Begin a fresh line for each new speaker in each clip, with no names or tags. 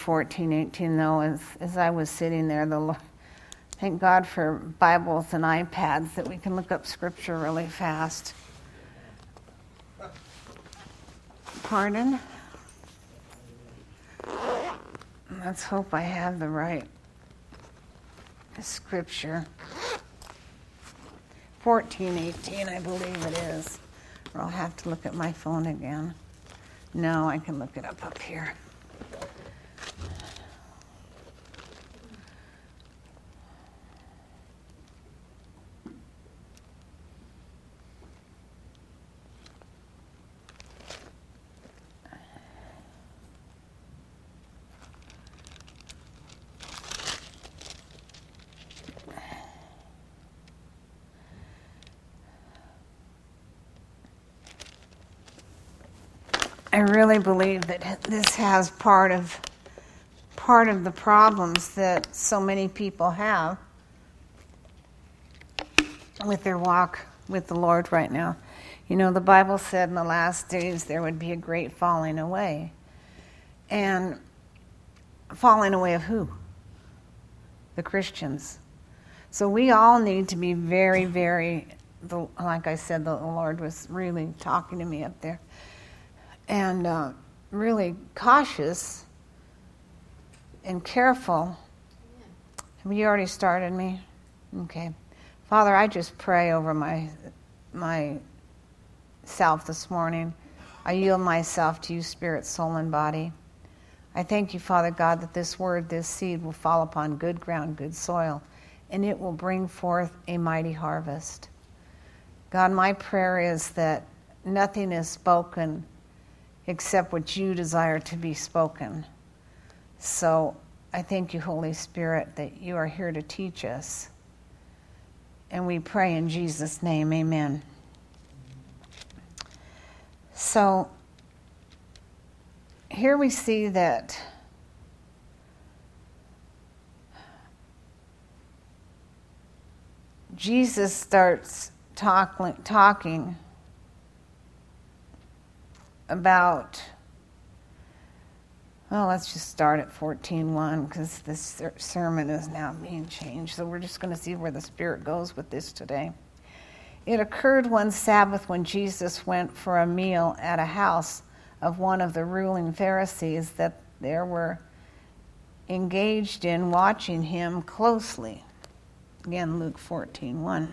14, 18, though, as, as I was sitting there. The thank God for Bibles and iPads that we can look up scripture really fast. Pardon? Let's hope I have the right scripture. 1418, I believe it is. Or I'll have to look at my phone again. No, I can look it up up here. Really believe that this has part of part of the problems that so many people have with their walk with the Lord right now. You know, the Bible said in the last days there would be a great falling away. And falling away of who? The Christians. So we all need to be very, very, like I said, the Lord was really talking to me up there and uh, really cautious and careful. Have you already started me? Okay. Father, I just pray over my my self this morning. I yield myself to you, spirit, soul, and body. I thank you, Father God, that this word, this seed will fall upon good ground, good soil, and it will bring forth a mighty harvest. God, my prayer is that nothing is spoken except what you desire to be spoken. So I thank you, Holy Spirit, that you are here to teach us. And we pray in Jesus' name, amen. So here we see that Jesus starts talk, talking about well, let's just start at 14.1 because this sermon is now being changed. So we're just going to see where the Spirit goes with this today. It occurred one Sabbath when Jesus went for a meal at a house of one of the ruling Pharisees that there were engaged in watching him closely. Again, Luke 14.1.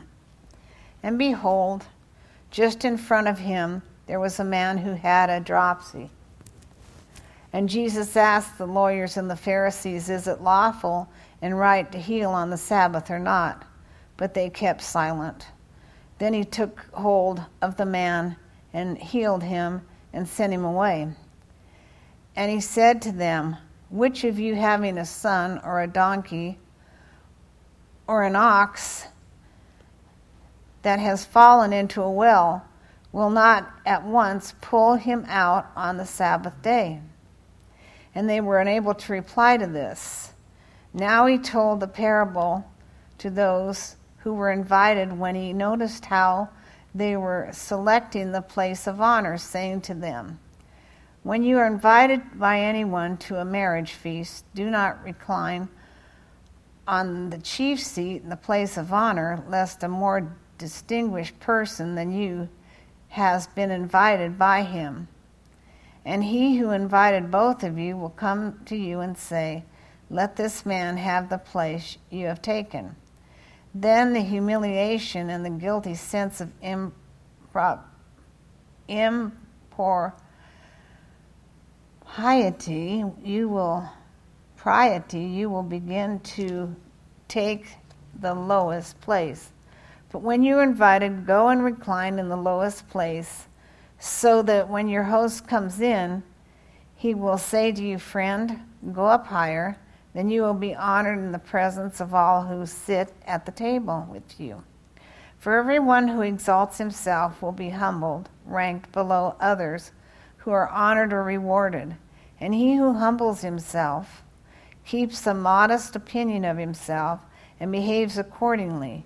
And behold, just in front of him, there was a man who had a dropsy. And Jesus asked the lawyers and the Pharisees, Is it lawful and right to heal on the Sabbath or not? But they kept silent. Then he took hold of the man and healed him and sent him away. And he said to them, Which of you having a son or a donkey or an ox that has fallen into a well, will not at once pull him out on the Sabbath day. And they were unable to reply to this. Now he told the parable to those who were invited when he noticed how they were selecting the place of honor, saying to them, When you are invited by anyone to a marriage feast, do not recline on the chief seat in the place of honor, lest a more distinguished person than you has been invited by him. And he who invited both of you will come to you and say, Let this man have the place you have taken. Then the humiliation and the guilty sense of impro- impropriety you will piety you will begin to take the lowest place but when you're invited, go and recline in the lowest place, so that when your host comes in, he will say to you, Friend, go up higher. Then you will be honored in the presence of all who sit at the table with you. For everyone who exalts himself will be humbled, ranked below others who are honored or rewarded. And he who humbles himself keeps a modest opinion of himself and behaves accordingly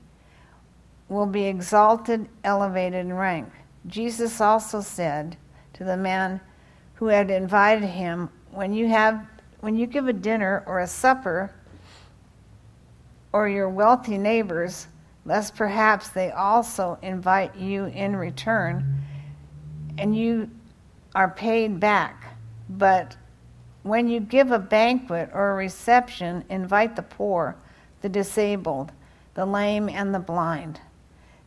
will be exalted, elevated in rank. Jesus also said to the man who had invited him, when you have when you give a dinner or a supper or your wealthy neighbors, lest perhaps they also invite you in return and you are paid back. But when you give a banquet or a reception, invite the poor, the disabled, the lame, and the blind.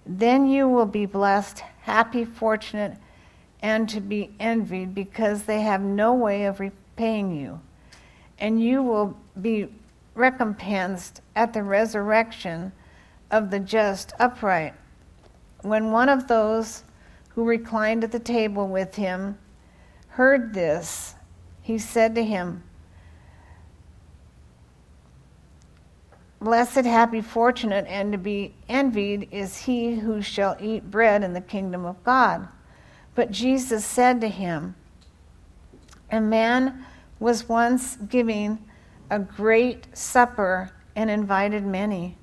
Then you will be blessed, happy, fortunate, and to be envied because they have no way of repaying you. And you will be recompensed at the resurrection of the just upright. When one of those who reclined at the table with him heard this, he said to him, Blessed, happy, fortunate, and to be envied is he who shall eat bread in the kingdom of God. But Jesus said to him, A man was once giving a great supper and invited many.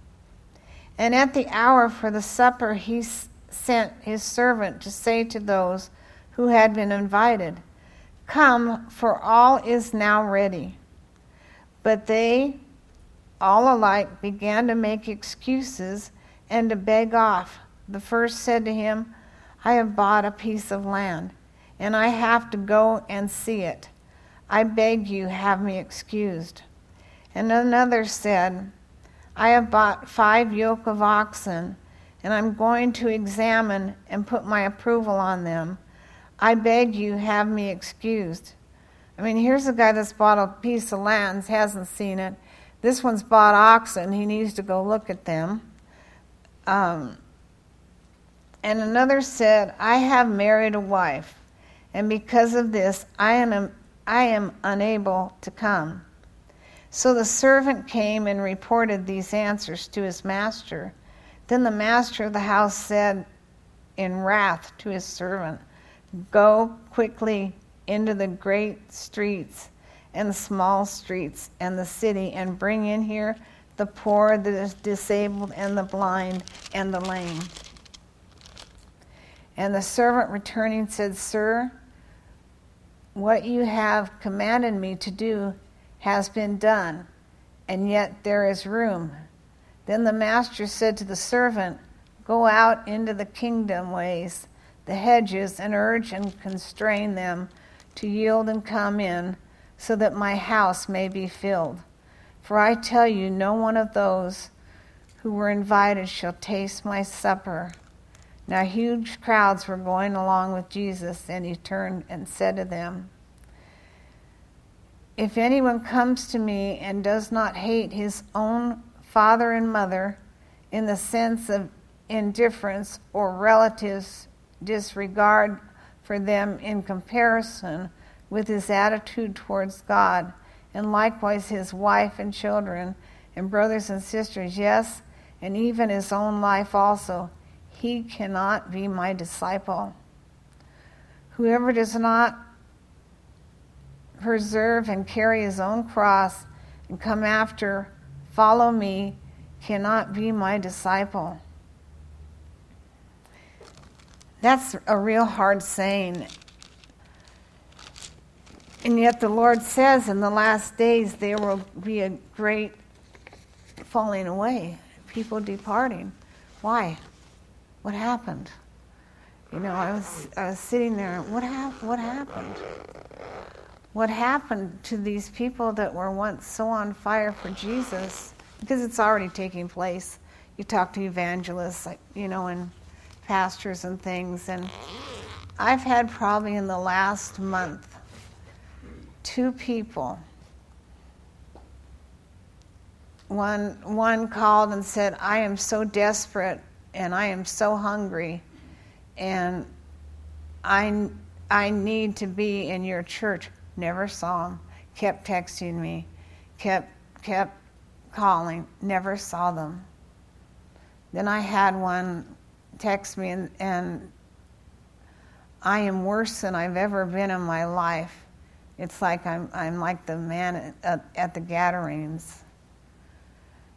And at the hour for the supper, he sent his servant to say to those who had been invited, Come, for all is now ready. But they, all alike, began to make excuses and to beg off. The first said to him, I have bought a piece of land, and I have to go and see it. I beg you, have me excused. And another said, I have bought five yoke of oxen, and I'm going to examine and put my approval on them. I beg you, have me excused. I mean, here's a guy that's bought a piece of land, hasn't seen it. This one's bought oxen, he needs to go look at them. Um, and another said, I have married a wife, and because of this, I am, I am unable to come. So the servant came and reported these answers to his master. Then the master of the house said in wrath to his servant, Go quickly into the great streets and small streets and the city and bring in here the poor, the disabled, and the blind, and the lame. And the servant returning said, Sir, what you have commanded me to do has been done, and yet there is room. Then the master said to the servant, Go out into the kingdom ways the hedges and urge and constrain them to yield and come in, so that my house may be filled. For I tell you, no one of those who were invited shall taste my supper. Now, huge crowds were going along with Jesus, and he turned and said to them, If anyone comes to me and does not hate his own father and mother in the sense of indifference or relatives disregard for them in comparison with his attitude towards God, and likewise his wife and children, and brothers and sisters, yes, and even his own life also, he cannot be my disciple. Whoever does not preserve and carry his own cross and come after, follow me, cannot be my disciple. That's a real hard saying. And yet the Lord says in the last days there will be a great falling away, people departing. Why? What happened? You know, I was, I was sitting there, what, hap- what happened? What happened to these people that were once so on fire for Jesus? Because it's already taking place. You talk to evangelists, you know, and pastors and things. And I've had probably in the last month two people. One, one called and said, I am so desperate and I am so hungry and I, I need to be in your church. Never saw them. Kept texting me. Kept, kept calling. Never saw them. Then I had one text me and, and I am worse than I've ever been in my life. It's like I'm, I'm like the man at, at the Gadarenes.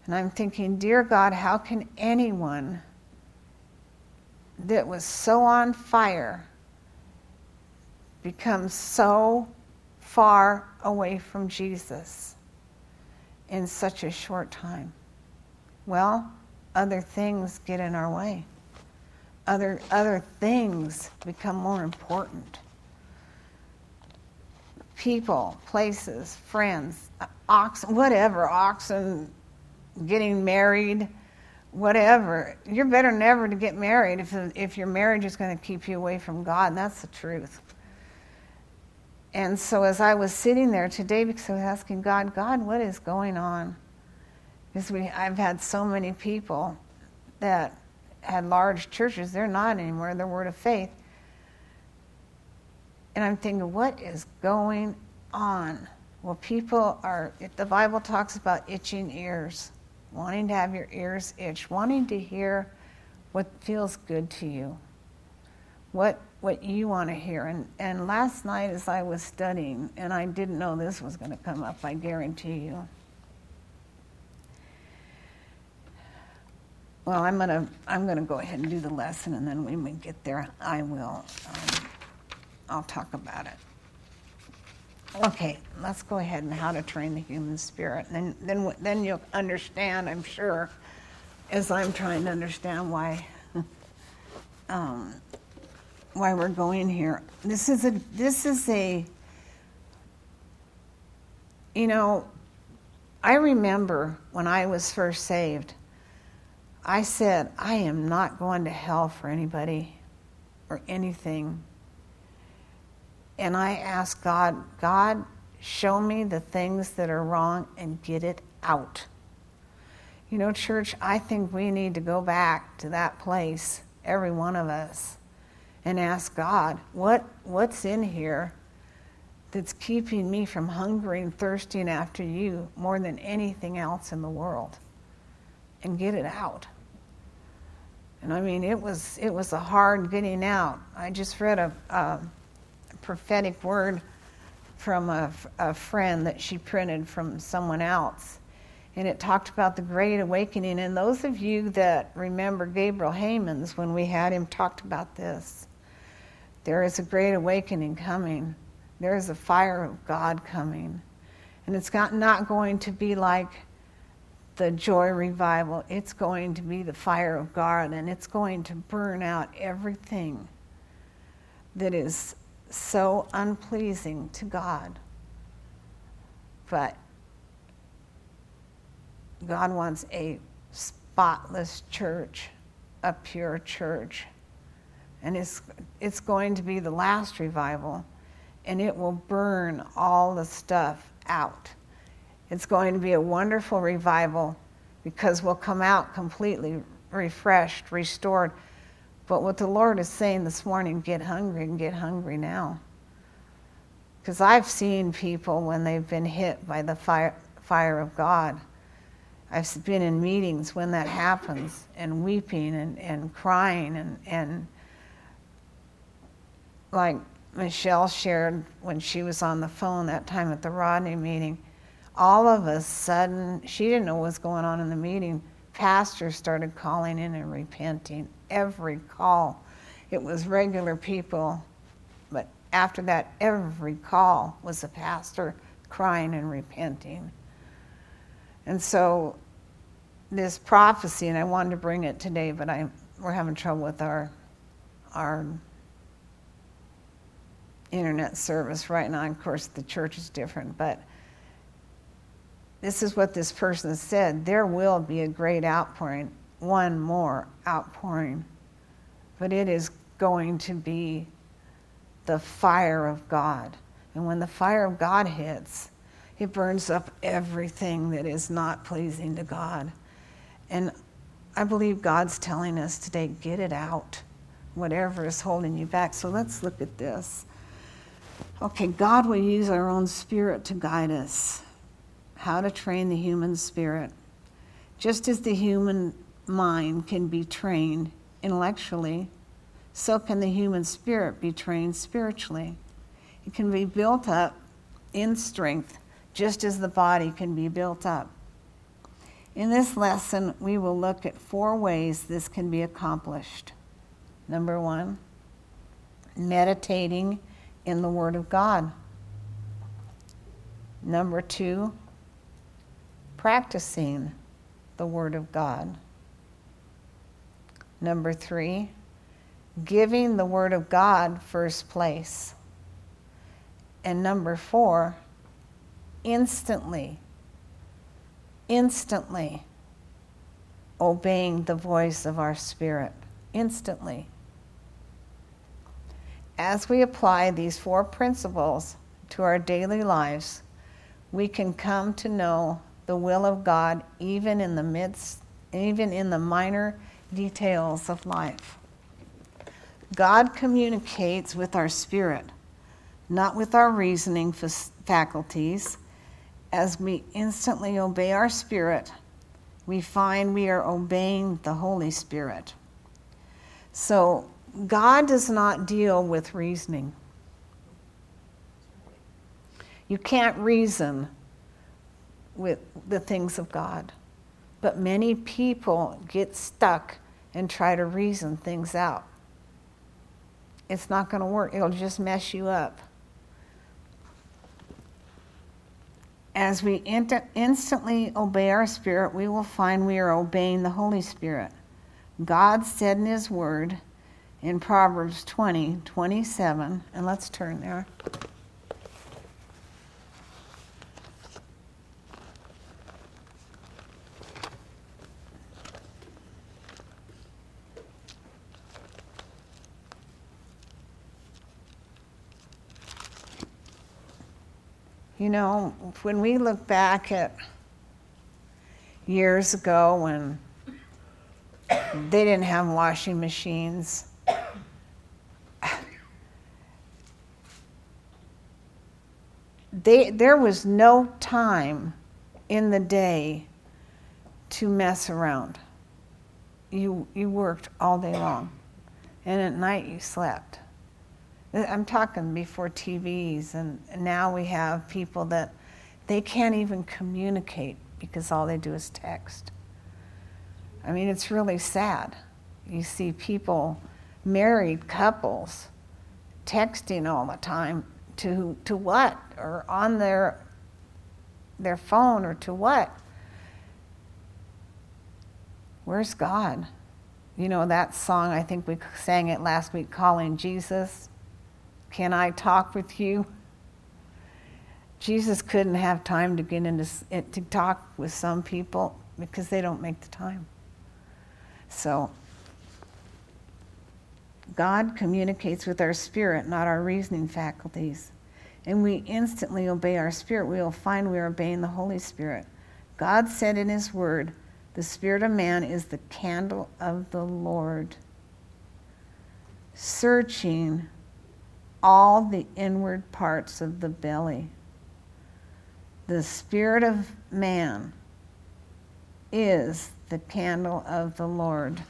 And I'm thinking, dear God, how can anyone that was so on fire become so far away from Jesus in such a short time? Well, other things get in our way. Other, other things become more important. People, places, friends, oxen, whatever, oxen, getting married, whatever. You're better never to get married if, if your marriage is going to keep you away from God. And that's the truth. And so as I was sitting there today, because I was asking God, God, what is going on? Because we, I've had so many people that had large churches, they're not anymore, they're Word of Faith. And I'm thinking, what is going on? Well, people are, the Bible talks about itching ears, wanting to have your ears itch, wanting to hear what feels good to you, what, what you want to hear. And, and last night, as I was studying, and I didn't know this was going to come up, I guarantee you. Well, I'm gonna I'm gonna go ahead and do the lesson, and then when we get there, I will um, I'll talk about it. Okay, let's go ahead and how to train the human spirit. And then, then, then you'll understand, I'm sure, as I'm trying to understand why, um, why we're going here. This is a, this is a, you know, I remember when I was first saved, I said, I am not going to hell for anybody or anything and I ask God, God, show me the things that are wrong and get it out. You know, church, I think we need to go back to that place, every one of us, and ask God, what, what's in here that's keeping me from hungering, thirsting after you more than anything else in the world? And get it out. And I mean, it was, it was a hard getting out. I just read a, a prophetic word from a, a friend that she printed from someone else. And it talked about the Great Awakening. And those of you that remember Gabriel Hamans, when we had him, talked about this. There is a great awakening coming. There is a fire of God coming. And it's not, not going to be like the joy revival. It's going to be the fire of God, and it's going to burn out everything that is so unpleasing to God. But God wants a spotless church, a pure church. And it's, it's going to be the last revival, and it will burn all the stuff out. It's going to be a wonderful revival because we'll come out completely refreshed, restored but what the Lord is saying this morning get hungry and get hungry now. Because I've seen people when they've been hit by the fire, fire of God. I've been in meetings when that happens and weeping and, and crying and, and like Michelle shared when she was on the phone that time at the Rodney meeting, all of a sudden, she didn't know what was going on in the meeting. Pastors started calling in and repenting every call. It was regular people, but after that, every call was a pastor crying and repenting. And so, this prophecy, and I wanted to bring it today, but I, we're having trouble with our, our internet service right now. Of course, the church is different, but this is what this person said there will be a great outpouring one more outpouring, but it is going to be the fire of God. And when the fire of God hits, it burns up everything that is not pleasing to God. And I believe God's telling us today get it out, whatever is holding you back. So let's look at this. Okay, God will use our own spirit to guide us. How to train the human spirit. Just as the human mind can be trained intellectually, so can the human spirit be trained spiritually. It can be built up in strength, just as the body can be built up. In this lesson, we will look at four ways this can be accomplished. Number one, meditating in the Word of God. Number two, practicing the Word of God. Number three, giving the Word of God first place. And number four, instantly, instantly obeying the voice of our Spirit. Instantly. As we apply these four principles to our daily lives, we can come to know the will of God even in the midst, even in the minor details of life. God communicates with our spirit, not with our reasoning faculties. As we instantly obey our spirit, we find we are obeying the Holy Spirit. So, God does not deal with reasoning. You can't reason with the things of God. But many people get stuck and try to reason things out. It's not going to work, it'll just mess you up. As we instantly obey our spirit, we will find we are obeying the Holy Spirit. God said in His Word in Proverbs 20 27, and let's turn there. You know, when we look back at years ago when they didn't have washing machines, they, there was no time in the day to mess around. You, you worked all day long, and at night you slept. Uh, I'm talking before TVs, and now we have people that they can't even communicate because all they do is text. I mean, it's really sad. You see people, married couples, texting all the time to, to what? Or on their, their phone or to what? Where's God? You know, that song, I think we sang it last week, Calling Jesus. Can I talk with you? Jesus couldn't have time to get into eh, to talk with some people because they don't make the time. So God communicates with our spirit, not our reasoning faculties. And we instantly obey our spirit. We will find we are obeying the Holy Spirit. God said in His Word, The spirit of man is the candle of the Lord, searching all the inward parts of the belly. The spirit of man is the candle of the Lord.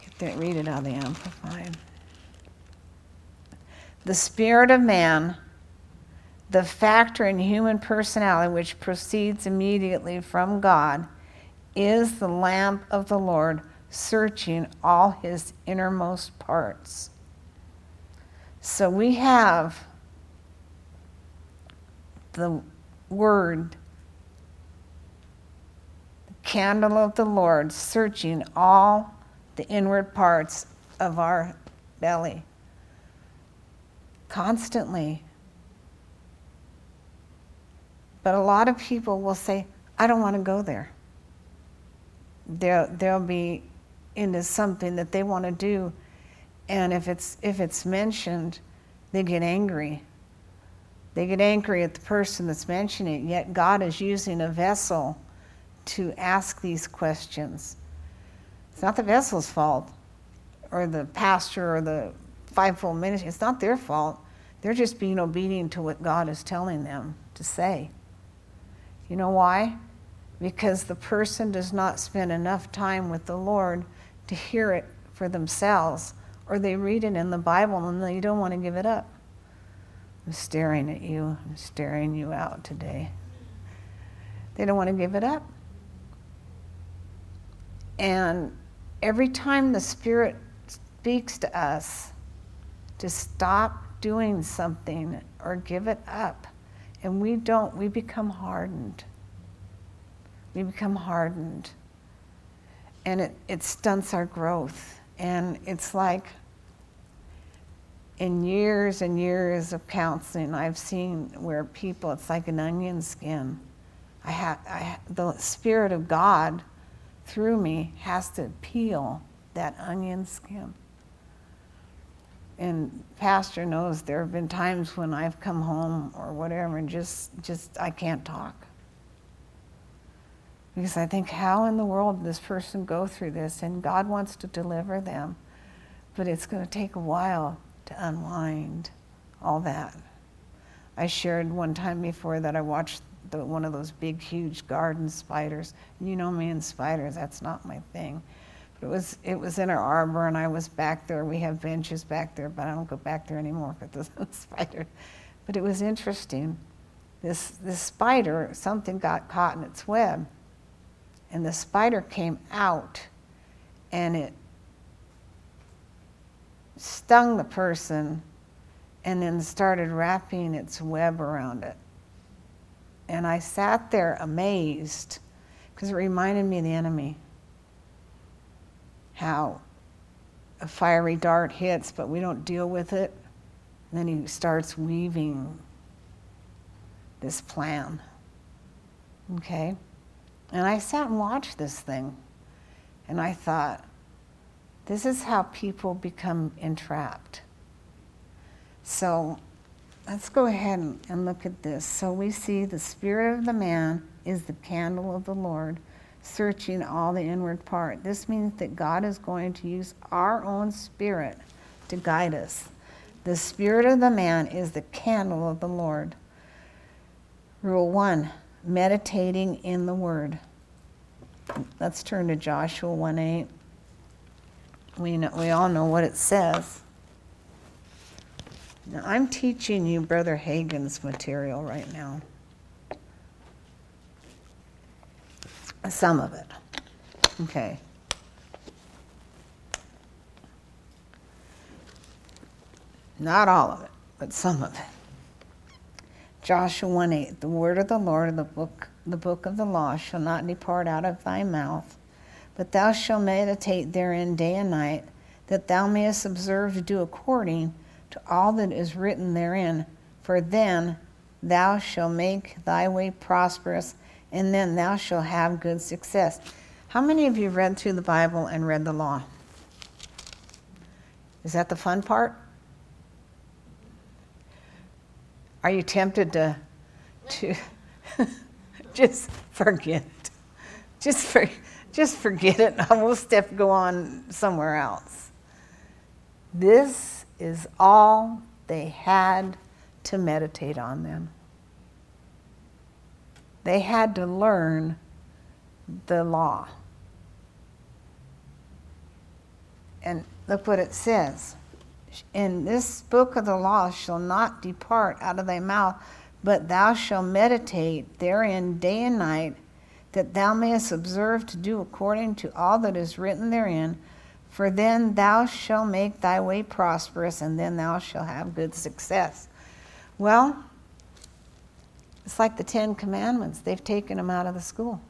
Get that, read it out the Amplified. The spirit of man, the factor in human personality which proceeds immediately from God, is the lamp of the Lord, searching all his innermost parts. So we have the word, the candle of the Lord, searching all the inward parts of our belly constantly. But a lot of people will say, I don't want to go there. They'll, they'll be into something that they want to do and if it's if it's mentioned, they get angry. They get angry at the person that's mentioning it, yet God is using a vessel to ask these questions. It's not the vessel's fault, or the pastor, or the fivefold ministry. It's not their fault. They're just being obedient to what God is telling them to say. You know why? Because the person does not spend enough time with the Lord to hear it for themselves or they read it in the Bible and they don't want to give it up. I'm staring at you, I'm staring you out today. They don't want to give it up. And every time the Spirit speaks to us to stop doing something or give it up, and we don't, we become hardened. We become hardened. And it, it stunts our growth. And it's like in years and years of counseling, I've seen where people, it's like an onion skin. I have, I, the Spirit of God through me has to peel that onion skin. And Pastor knows there have been times when I've come home or whatever and just, just I can't talk. Because I think, how in the world did this person go through this? And God wants to deliver them. But it's going to take a while to unwind all that. I shared one time before that I watched the, one of those big, huge garden spiders. You know me and spiders, that's not my thing. But it was, it was in our arbor, and I was back there. We have benches back there, but I don't go back there anymore because there's a spider. But it was interesting. This, this spider, something got caught in its web, and the spider came out, and it stung the person and then started wrapping its web around it. And I sat there amazed because it reminded me of the enemy. How a fiery dart hits, but we don't deal with it. And then he starts weaving this plan. Okay? And I sat and watched this thing. And I thought, this is how people become entrapped. So let's go ahead and look at this. So we see the spirit of the man is the candle of the Lord, searching all the inward part. This means that God is going to use our own spirit to guide us. The spirit of the man is the candle of the Lord. Rule one meditating in the word. Let's turn to Joshua 1 8 we, know, we all know what it says. Now, I'm teaching you Brother Hagin's material right now. Some of it. Okay. Not all of it, but some of it. Joshua 1 8, the word of the Lord, of the book, the book of the law, shall not depart out of thy mouth but thou shalt meditate therein day and night, that thou mayest observe to do according to all that is written therein. For then thou shalt make thy way prosperous, and then thou shalt have good success. How many of you have read through the Bible and read the law? Is that the fun part? Are you tempted to, to just forget? Just forget just forget it. I will step go on somewhere else. This is all they had to meditate on them. They had to learn the law. And look what it says. In this book of the law shall not depart out of thy mouth, but thou shalt meditate therein day and night that thou mayest observe to do according to all that is written therein. For then thou shalt make thy way prosperous, and then thou shalt have good success. Well, it's like the Ten Commandments. They've taken them out of the school.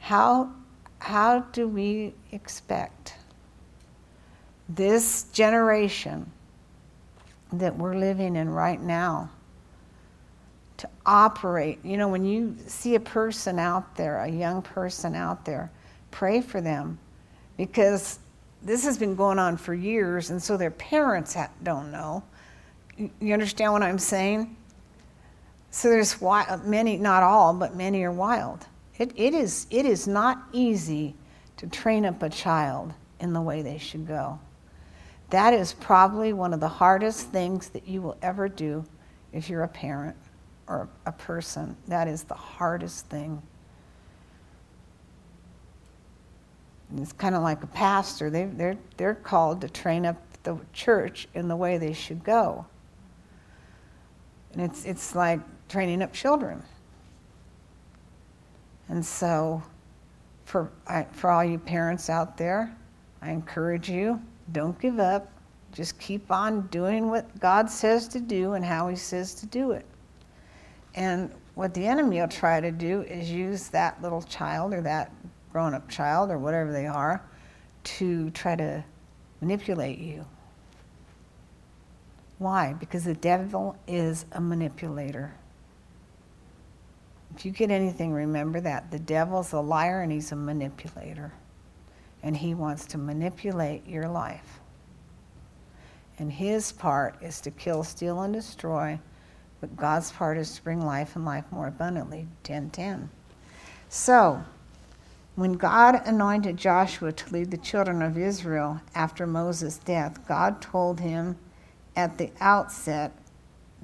How, how do we expect this generation that we're living in right now? to operate. You know, when you see a person out there, a young person out there, pray for them because this has been going on for years, and so their parents don't know. You understand what I'm saying? So there's many, not all, but many are wild. It, it, is, it is not easy to train up a child in the way they should go. That is probably one of the hardest things that you will ever do if you're a parent or a person. That is the hardest thing. And it's kind of like a pastor. They, they're, they're called to train up the church in the way they should go. And it's, it's like training up children. And so, for, I, for all you parents out there, I encourage you don't give up. Just keep on doing what God says to do and how He says to do it. And what the enemy will try to do is use that little child or that grown up child or whatever they are to try to manipulate you. Why? Because the devil is a manipulator. If you get anything, remember that. The devil's a liar and he's a manipulator. And he wants to manipulate your life. And his part is to kill, steal, and destroy but God's part is to bring life and life more abundantly. 1010. So, when God anointed Joshua to lead the children of Israel after Moses' death, God told him at the outset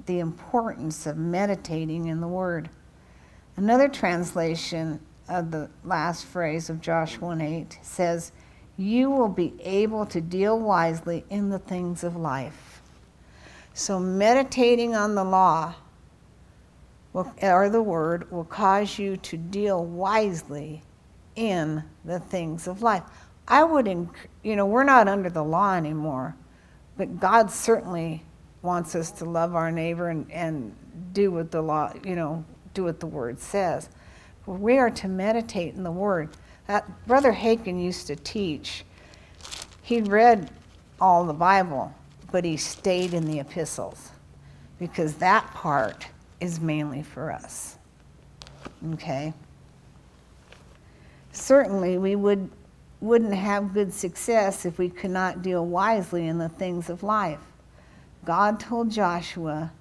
the importance of meditating in the Word. Another translation of the last phrase of Joshua 1 8 says, You will be able to deal wisely in the things of life. So, meditating on the law will, or the word will cause you to deal wisely in the things of life. I would, you know, we're not under the law anymore, but God certainly wants us to love our neighbor and, and do what the law, you know, do what the word says. We are to meditate in the word. That Brother Hagin used to teach. He read all the Bible, but he stayed in the epistles because that part is mainly for us. Okay? Certainly, we would, wouldn't have good success if we could not deal wisely in the things of life. God told Joshua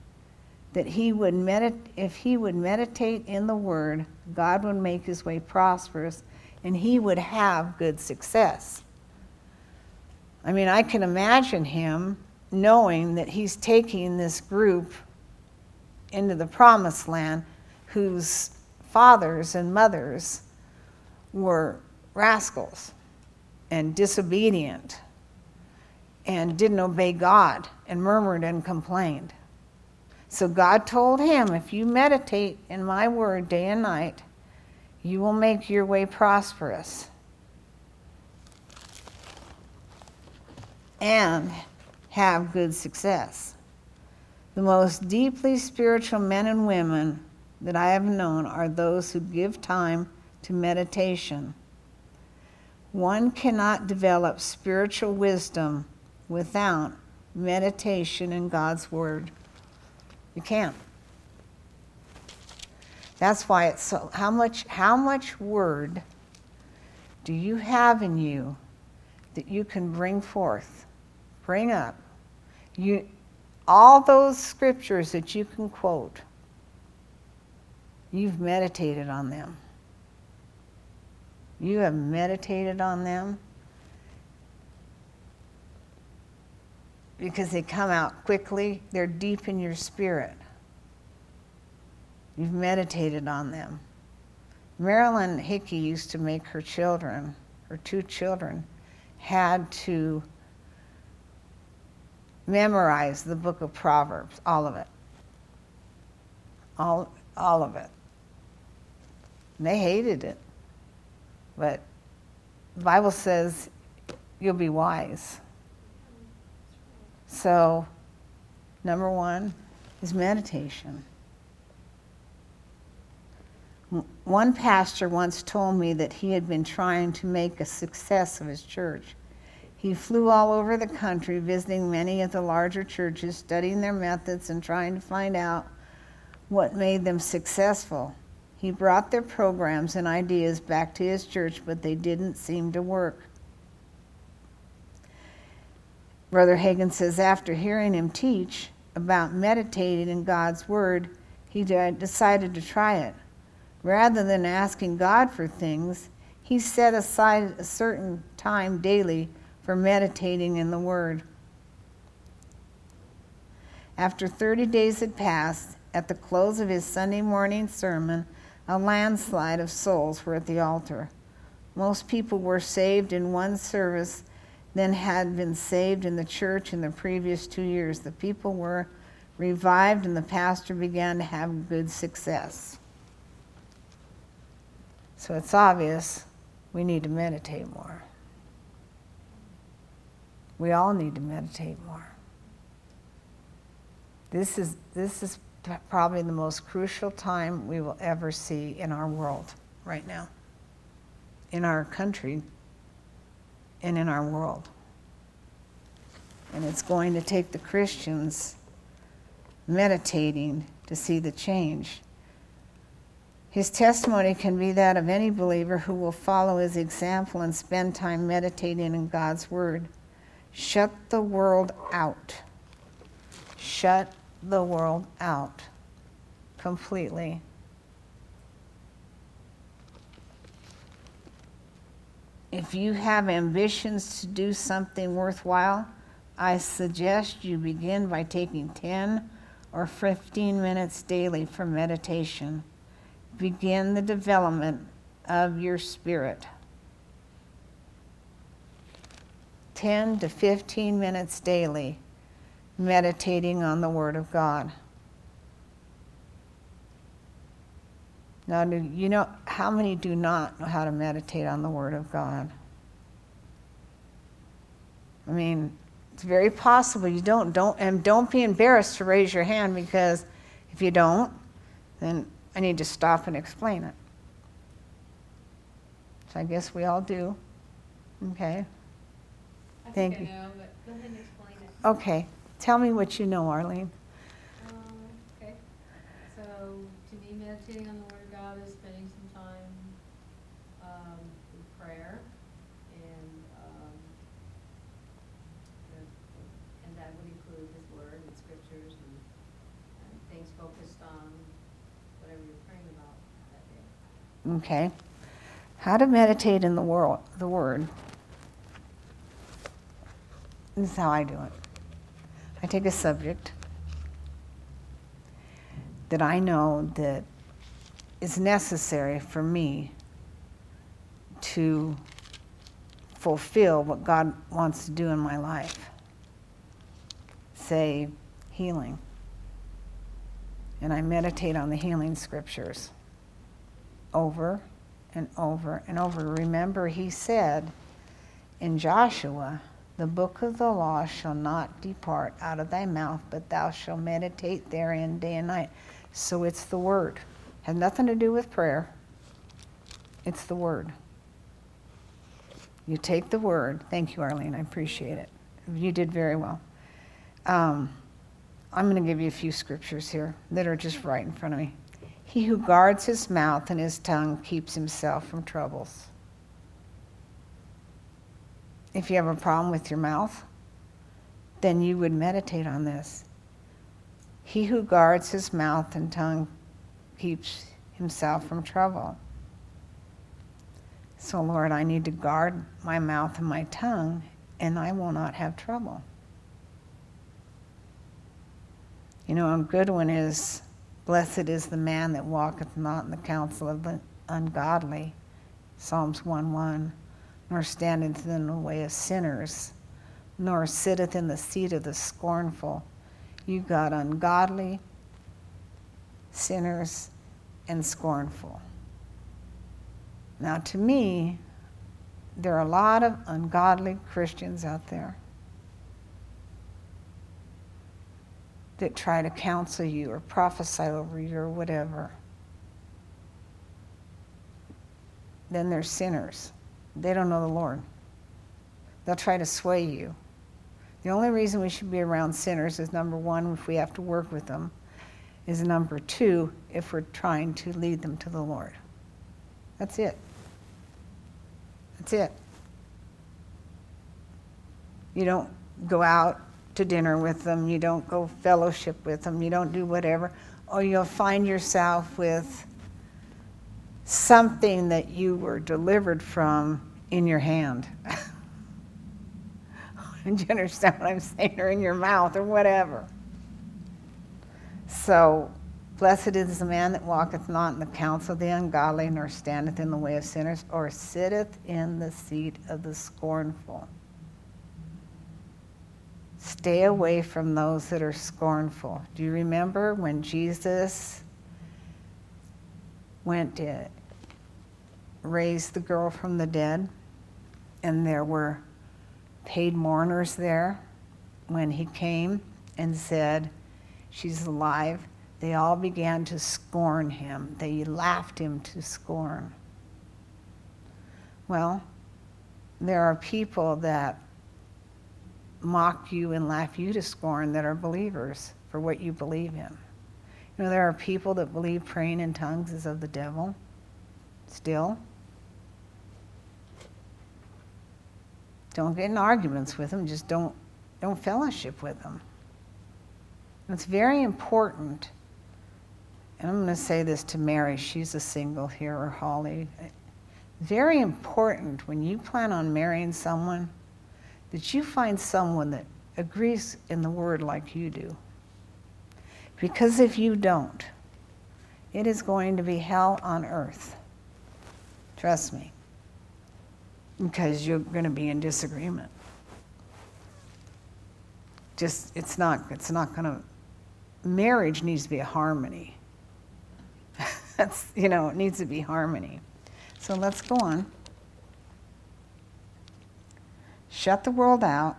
that he would medit- if he would meditate in the word, God would make his way prosperous and he would have good success. I mean, I can imagine him knowing that he's taking this group into the promised land whose fathers and mothers were rascals and disobedient and didn't obey God and murmured and complained. So God told him, If you meditate in my word day and night, you will make your way prosperous. And have good success. The most deeply spiritual men and women that I have known are those who give time to meditation. One cannot develop spiritual wisdom without meditation in God's Word. You can't. That's why it's so how much how much word do you have in you that you can bring forth, bring up you, all those scriptures that you can quote, you've meditated on them. You have meditated on them because they come out quickly, they're deep in your spirit. You've meditated on them. Marilyn Hickey used to make her children, her two children, had to memorize the book of Proverbs, all of it. All, all of it. And they hated it. But the Bible says you'll be wise. So, number one is meditation. One pastor once told me that he had been trying to make a success of his church. He flew all over the country, visiting many of the larger churches, studying their methods, and trying to find out what made them successful. He brought their programs and ideas back to his church, but they didn't seem to work. Brother Hagin says after hearing him teach about meditating in God's Word, he decided to try it. Rather than asking God for things, he set aside a certain time daily for meditating in the Word. After 30 days had passed, at the close of his Sunday morning sermon, a landslide of souls were at the altar. Most people were saved in one service than had been saved in the church in the previous two years. The people were revived, and the pastor began to have good success. So it's obvious we need to meditate more. We all need to meditate more. This is, this is probably the most crucial time we will ever see in our world right now, in our country, and in our world. And it's going to take the Christians meditating to see the change. His testimony can be that of any believer who will follow his example and spend time meditating in God's Word. Shut the world out. Shut the world out completely. If you have ambitions to do something worthwhile, I suggest you begin by taking 10 or 15 minutes daily for meditation. Begin the development of your spirit. 10 to 15 minutes daily meditating on the Word of God. Now, do you know how many do not know how to meditate on the Word of God? I mean, it's very possible you don't. Don't and don't be embarrassed to raise your hand because if you don't, then I need to stop and explain it. So I guess we all do. Okay.
I
Thank
think
you.
I know, but go ahead and explain it.
Okay. Tell me what you know, Arlene.
Um, okay, so to me, meditating on the Word of God is spending some time, um, in prayer and, um, the- and that would include His Word and Scriptures and, and things focused on whatever you're praying about that day.
Okay. How to meditate in the world, the Word. This is how I do it. I take a subject that I know that is necessary for me to fulfill what God wants to do in my life. Say, healing. And I meditate on the healing scriptures over and over and over. Remember, he said in Joshua, the book of the law shall not depart out of thy mouth, but thou shalt meditate therein day and night. So it's the word. Has nothing to do with prayer. It's the word. You take the word. Thank you, Arlene. I appreciate it. You did very well. Um, I'm going to give you a few scriptures here that are just right in front of me. He who guards his mouth and his tongue keeps himself from troubles. If you have a problem with your mouth, then you would meditate on this. He who guards his mouth and tongue keeps himself from trouble. So, Lord, I need to guard my mouth and my tongue, and I will not have trouble. You know, a good one is Blessed is the man that walketh not in the counsel of the ungodly, Psalms 1 1, nor standeth in the way of sinners, nor sitteth in the seat of the scornful. You got ungodly, sinners, and scornful. Now, to me, there are a lot of ungodly Christians out there that try to counsel you or prophesy over you or whatever. Then they're sinners. They don't know the Lord. They'll try to sway you. The only reason we should be around sinners is number one, if we have to work with them, is number two, if we're trying to lead them to the Lord. That's it. That's it. You don't go out to dinner with them, you don't go fellowship with them, you don't do whatever, or you'll find yourself with something that you were delivered from in your hand. Do you understand what I'm saying? Or in your mouth or whatever. So, blessed is the man that walketh not in the counsel of the ungodly, nor standeth in the way of sinners, or sitteth in the seat of the scornful. Stay away from those that are scornful. Do you remember when Jesus went to raise the girl from the dead? And there were paid mourners there when he came and said, She's alive. they all began to scorn him. They laughed him to scorn. Well, there are people that mock you and laugh you to scorn that are believers for what you believe in. You know, there are people that believe praying in tongues is of the devil still. Don't get in arguments with them, just don't, don't fellowship with them. it's very important, and I'm going to say this to Mary, she's a single here, or Holly. Very important when you plan on marrying someone that you find someone that agrees in the word like you do. Because if you don't, it is going to be hell on earth. Trust me. Because you're going to be in disagreement. Just, it's not, it's not going to, marriage needs to be a harmony. That's, you know, it needs to be harmony. So let's go on. Shut the world out.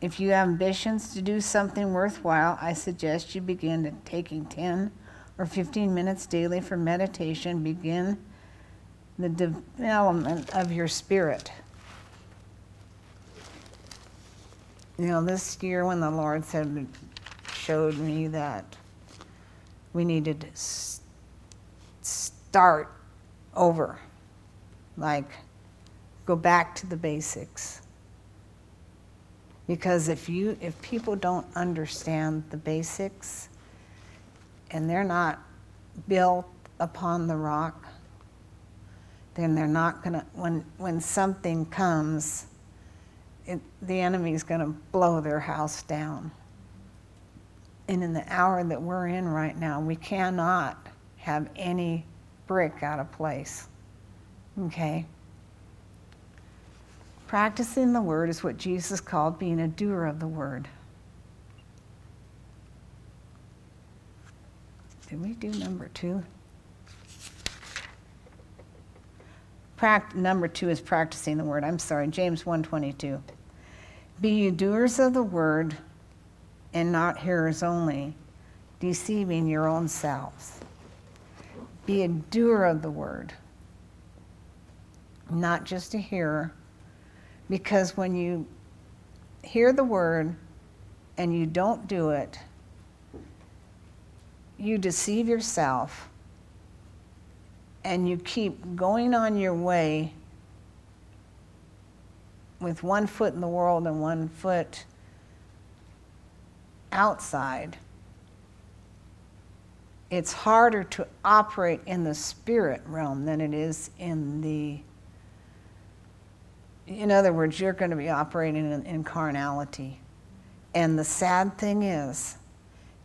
If you have ambitions to do something worthwhile, I suggest you begin taking 10 or 15 minutes daily for meditation. Begin the development of your spirit. You know, this year when the Lord said, showed me that we needed to start over, like go back to the basics. Because if you if people don't understand the basics and they're not built upon the rock, then they're not going to, when, when something comes, it, the enemy's going to blow their house down. And in the hour that we're in right now, we cannot have any brick out of place. Okay? Practicing the word is what Jesus called being a doer of the word. Did we do number two? Pract- number two is practicing the word. I'm sorry, James 1:22. Be you doers of the word and not hearers only, deceiving your own selves. Be a doer of the word, not just a hearer, because when you hear the word and you don't do it, you deceive yourself and you keep going on your way with one foot in the world and one foot outside, it's harder to operate in the spirit realm than it is in the. In other words, you're going to be operating in, in carnality. And the sad thing is,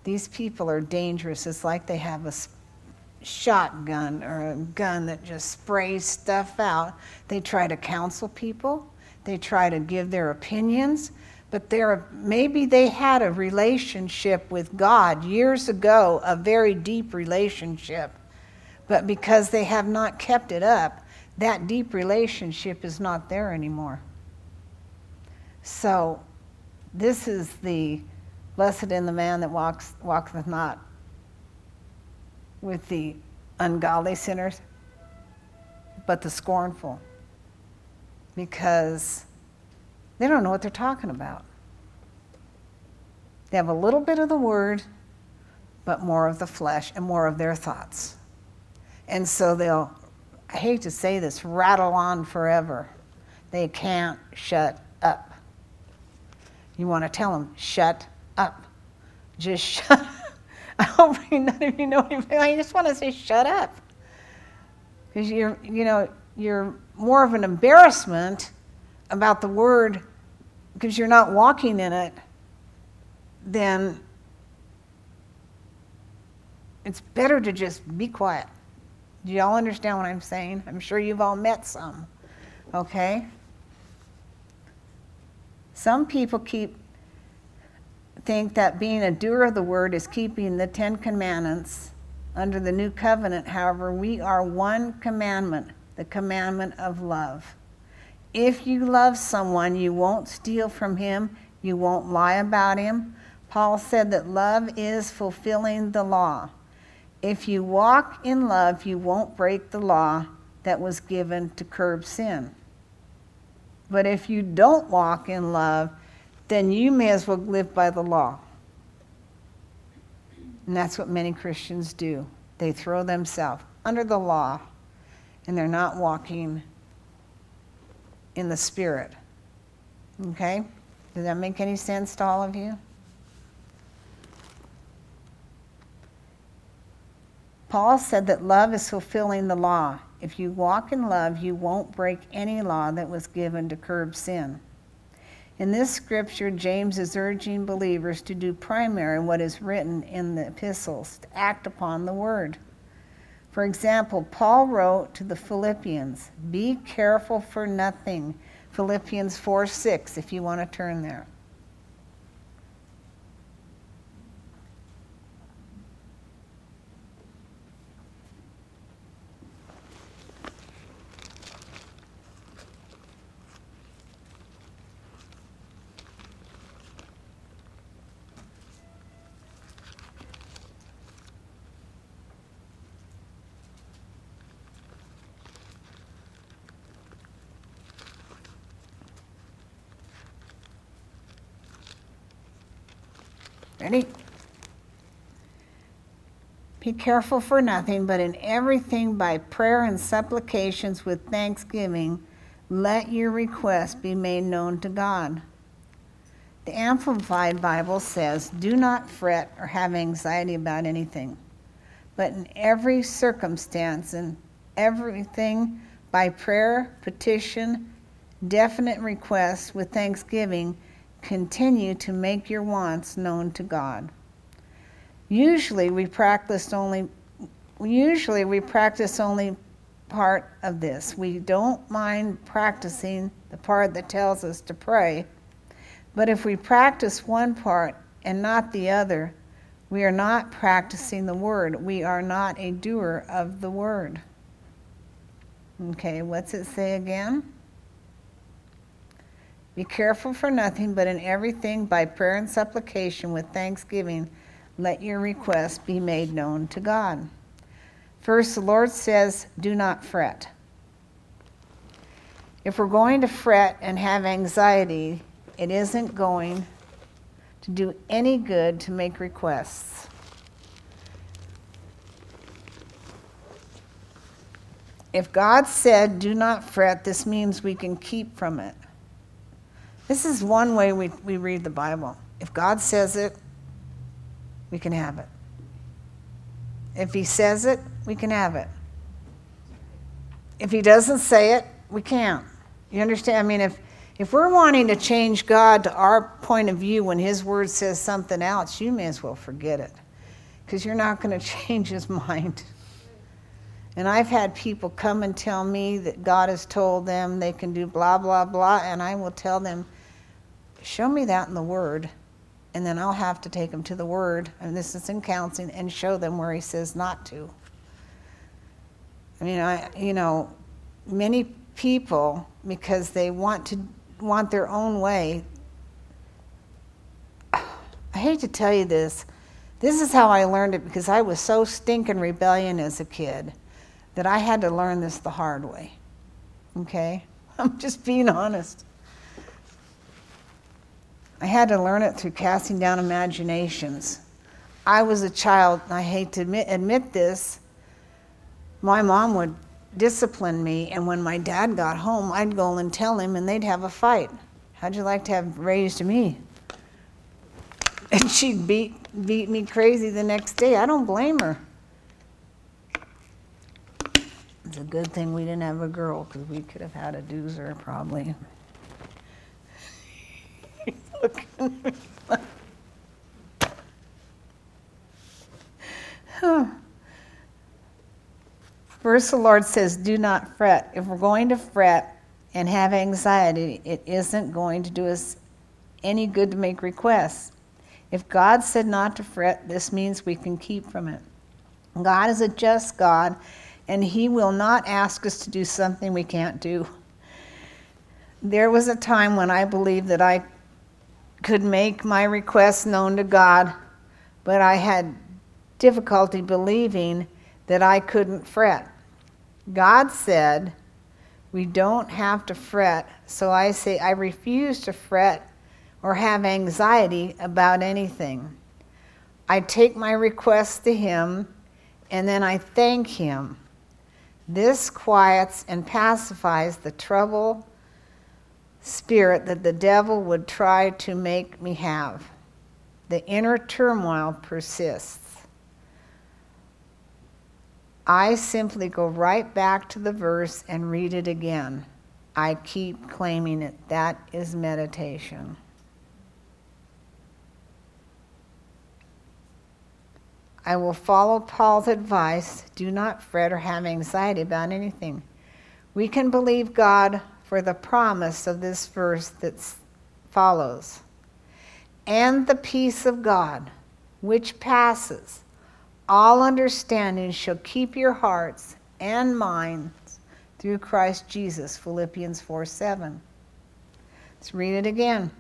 these people are dangerous. It's like they have a shotgun or a gun that just sprays stuff out. They try to counsel people, they try to give their opinions, but they're, maybe they had a relationship with God years ago, a very deep relationship, but because they have not kept it up, that deep relationship is not there anymore. So, this is the blessed in the man that walks walketh not with the ungodly sinners, but the scornful, because they don't know what they're talking about. They have a little bit of the word, but more of the flesh and more of their thoughts. And so they'll, I hate to say this, rattle on forever. They can't shut up. You want to tell them, shut up. Just shut up. I hope none of you know anything. I just want to say, shut up. Because you're, you know, you're more of an embarrassment about the word because you're not walking in it than it's better to just be quiet. Do y'all understand what I'm saying? I'm sure you've all met some. Okay? Some people keep think that being a doer of the word is keeping the Ten Commandments. Under the new covenant, however, we are one commandment, the commandment of love. If you love someone, you won't steal from him, you won't lie about him. Paul said that love is fulfilling the law. If you walk in love, you won't break the law that was given to curb sin. But if you don't walk in love, then you may as well live by the law. And that's what many Christians do. They throw themselves under the law and they're not walking in the Spirit. Okay? Does that make any sense to all of you? Paul said that love is fulfilling the law. If you walk in love, you won't break any law that was given to curb sin. In this scripture, James is urging believers to do primary what is written in the epistles, to act upon the word. For example, Paul wrote to the Philippians, Be careful for nothing. Philippians 4 6, if you want to turn there. Ready? Be careful for nothing, but in everything by prayer and supplications with thanksgiving, let your requests be made known to God. The Amplified Bible says, Do not fret or have anxiety about anything, but in every circumstance and everything by prayer, petition, definite requests with thanksgiving, continue to make your wants known to God. Usually we practice only usually we practice only part of this. We don't mind practicing the part that tells us to pray. But if we practice one part and not the other, we are not practicing the word. We are not a doer of the word. Okay, what's it say again? Be careful for nothing, but in everything by prayer and supplication with thanksgiving, let your requests be made known to God. First, the Lord says, Do not fret. If we're going to fret and have anxiety, it isn't going to do any good to make requests. If God said, Do not fret, this means we can keep from it. This is one way we, we read the Bible. If God says it, we can have it. If He says it, we can have it. If He doesn't say it, we can't. You understand? I mean, if, if we're wanting to change God to our point of view when His Word says something else, you may as well forget it because you're not going to change His mind. And I've had people come and tell me that God has told them they can do blah, blah, blah, and I will tell them, show me that in the Word, and then I'll have to take them to the Word, and this is in counseling, and show them where He says not to. I mean, I, you know, many people, because they want to want their own way, I hate to tell you this. This is how I learned it because I was so stinking rebellion as a kid that I had to learn this the hard way. Okay? I'm just being honest. I had to learn it through casting down imaginations. I was a child, I hate to admit, admit this. My mom would discipline me, and when my dad got home, I'd go and tell him, and they'd have a fight. How'd you like to have raised me? And she'd beat, beat me crazy the next day. I don't blame her. It's a good thing we didn't have a girl because we could have had a doozer probably. First, the Lord says, Do not fret. If we're going to fret and have anxiety, it isn't going to do us any good to make requests. If God said not to fret, this means we can keep from it. God is a just God, and He will not ask us to do something we can't do. There was a time when I believed that I could make my requests known to God, but I had difficulty believing that I couldn't fret. God said, we don't have to fret, so I say I refuse to fret or have anxiety about anything. I take my requests to Him and then I thank Him. This quiets and pacifies the trouble spirit that the devil would try to make me have. The inner turmoil persists. I simply go right back to the verse and read it again. I keep claiming it. That is meditation. I will follow Paul's advice do not fret or have anxiety about anything. We can believe God for the promise of this verse that follows. And the peace of God, which passes all understanding, shall keep your hearts and minds through Christ Jesus. Philippians 4 7. Let's read it again.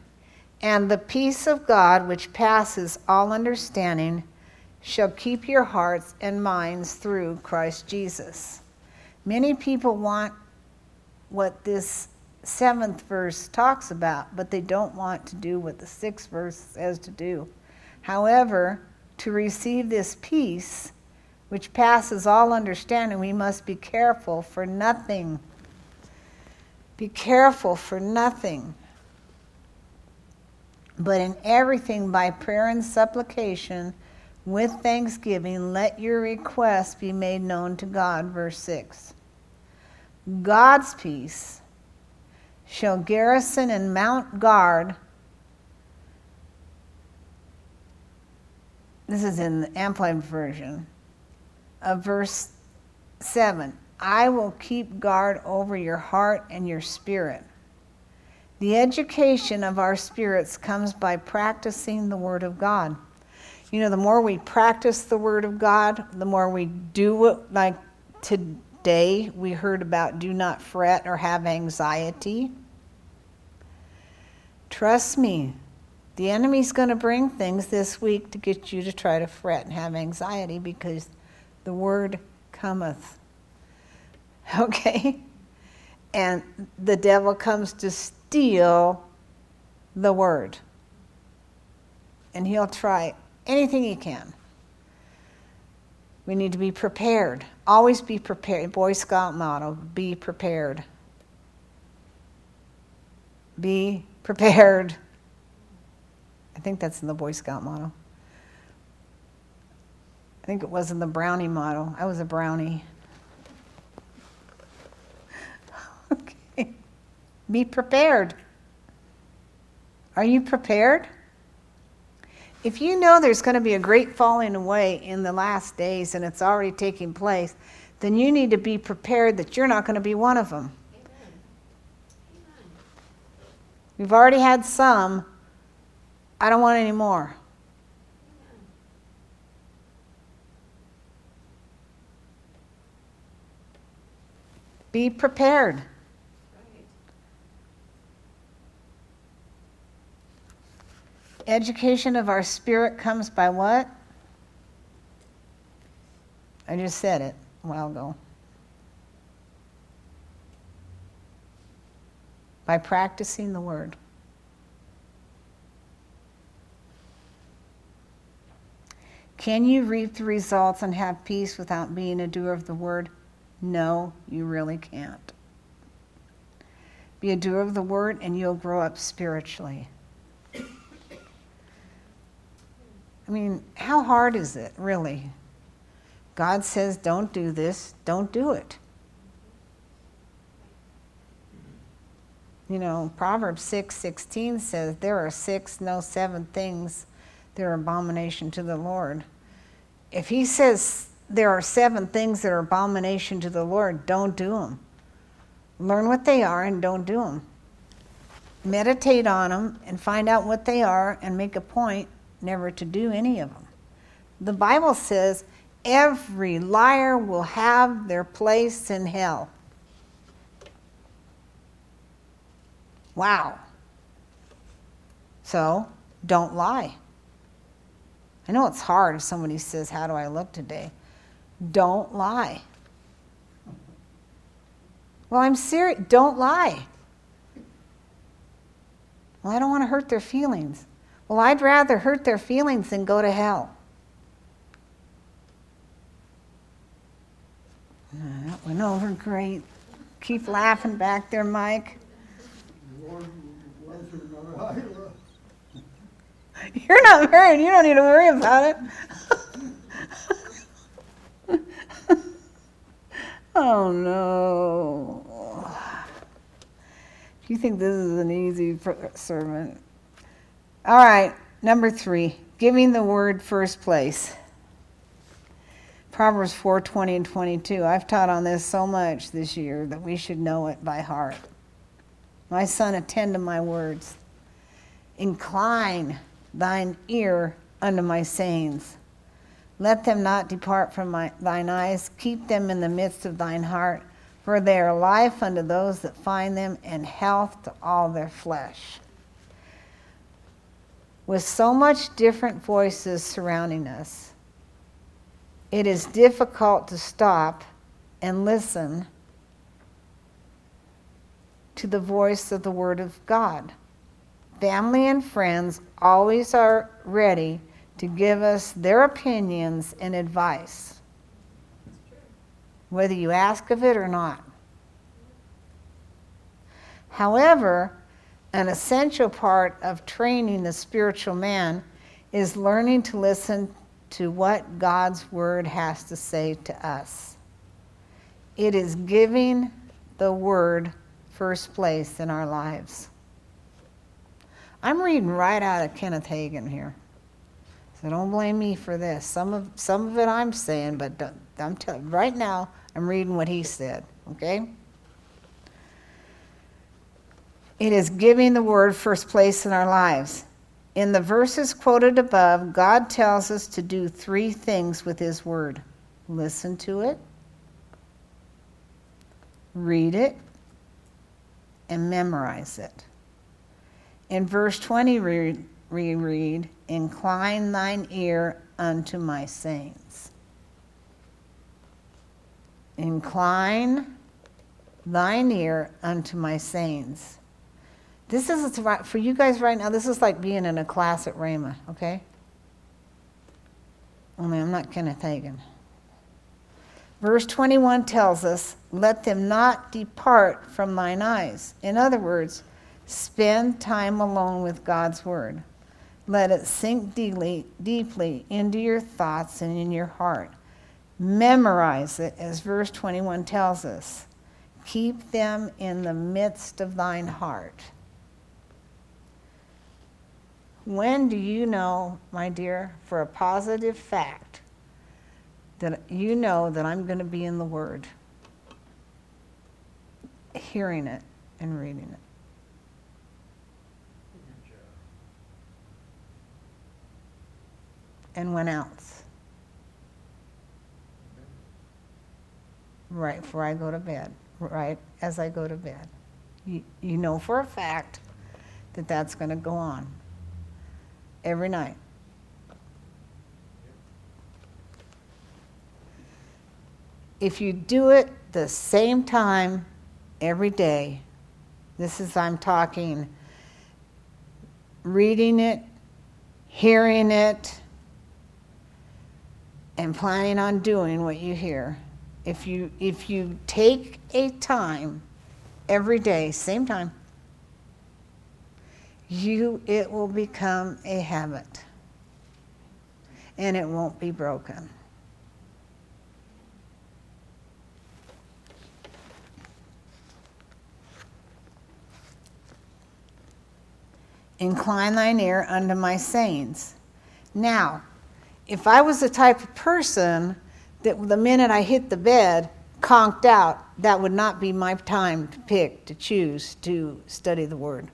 And the peace of God, which passes all understanding, shall keep your hearts and minds through Christ Jesus. Many people want what this seventh verse talks about, but they don't want to do what the sixth verse says to do. However, to receive this peace, which passes all understanding, we must be careful for nothing. Be careful for nothing. But in everything, by prayer and supplication, with thanksgiving, let your requests be made known to God. Verse 6. God's peace shall garrison and mount guard. This is in the Amplified Version of verse 7. I will keep guard over your heart and your spirit. The education of our spirits comes by practicing the Word of God. You know, the more we practice the Word of God, the more we do it. Like today, we heard about do not fret or have anxiety. Trust me, the enemy's going to bring things this week to get you to try to fret and have anxiety because the Word cometh. Okay? And the devil comes to steal the Word. And he'll try anything he can. We need to be prepared. Always be prepared. Boy Scout motto be prepared. Be prepared. I think that's in the Boy Scout motto. I think it was in the Brownie motto. I was a Brownie. okay. Be prepared. Are you prepared? If you know there's going to be a great falling away in the last days and it's already taking place, then you need to be prepared that you're not going to be one of them. We've already had some. I don't want any more. Be prepared. Education of our spirit comes by what? I just said it a while ago. By practicing the word. Can you reap the results and have peace without being a doer of the word? No, you really can't. Be a doer of the word and you'll grow up spiritually. I mean, how hard is it, really? God says, don't do this, don't do it. You know, Proverbs 6 16 says, There are six, no seven things that are abomination to the Lord. If he says there are seven things that are abomination to the Lord, don't do them. Learn what they are and don't do them. Meditate on them and find out what they are and make a point never to do any of them. The Bible says every liar will have their place in hell. Wow. So, don't lie. I know it's hard if somebody says, How do I look today? Don't lie. Well, I'm serious. Don't lie. Well, I don't want to hurt their feelings. Well, I'd rather hurt their feelings than go to hell. Uh, that went over great. Keep laughing back there, Mike. You're not married. You don't need to worry about it. oh, no. Do you think this is an easy sermon? All right, number three, giving the word first place. Proverbs 4 20 and 22. I've taught on this so much this year that we should know it by heart. My son, attend to my words. Incline thine ear unto my sayings. Let them not depart from my, thine eyes. Keep them in the midst of thine heart, for they are life unto those that find them, and health to all their flesh. With so much different voices surrounding us, it is difficult to stop and listen to the voice of the Word of God. Family and friends always are ready to give us their opinions and advice, whether you ask of it or not. However, an essential part of training the spiritual man is learning to listen to what God's Word has to say to us. It is giving the Word first place in our lives. I'm reading right out of Kenneth Hagin here. So don't blame me for this. Some of, some of it I'm saying, but I'm tell, right now I'm reading what he said, okay? It is giving the word first place in our lives. In the verses quoted above, God tells us to do three things with His Word listen to it, read it, and memorize it. In verse 20, we read, Incline thine ear unto my sayings. Incline thine ear unto my sayings. This is for you guys right now. This is like being in a class at Rhema, okay? Oh, Only I'm not Kenneth Hagin. Verse 21 tells us, Let them not depart from thine eyes. In other words, spend time alone with God's word. Let it sink deeply, deeply into your thoughts and in your heart. Memorize it, as verse 21 tells us. Keep them in the midst of thine heart. When do you know, my dear, for a positive fact, that you know that I'm going to be in the Word? Hearing it and reading it. And when else? Right before I go to bed, right as I go to bed. You, you know for a fact that that's going to go on every night. If you do it the same time every day, this is, I'm talking reading it, hearing it, and planning on doing what you hear. If you, if you take a time every day, same time, you it will become a habit and it won't be broken. Incline thine ear unto my sayings. Now, if I was the type of person that the minute I hit the bed, conked out, that would not be my time to pick, to choose to study the Word.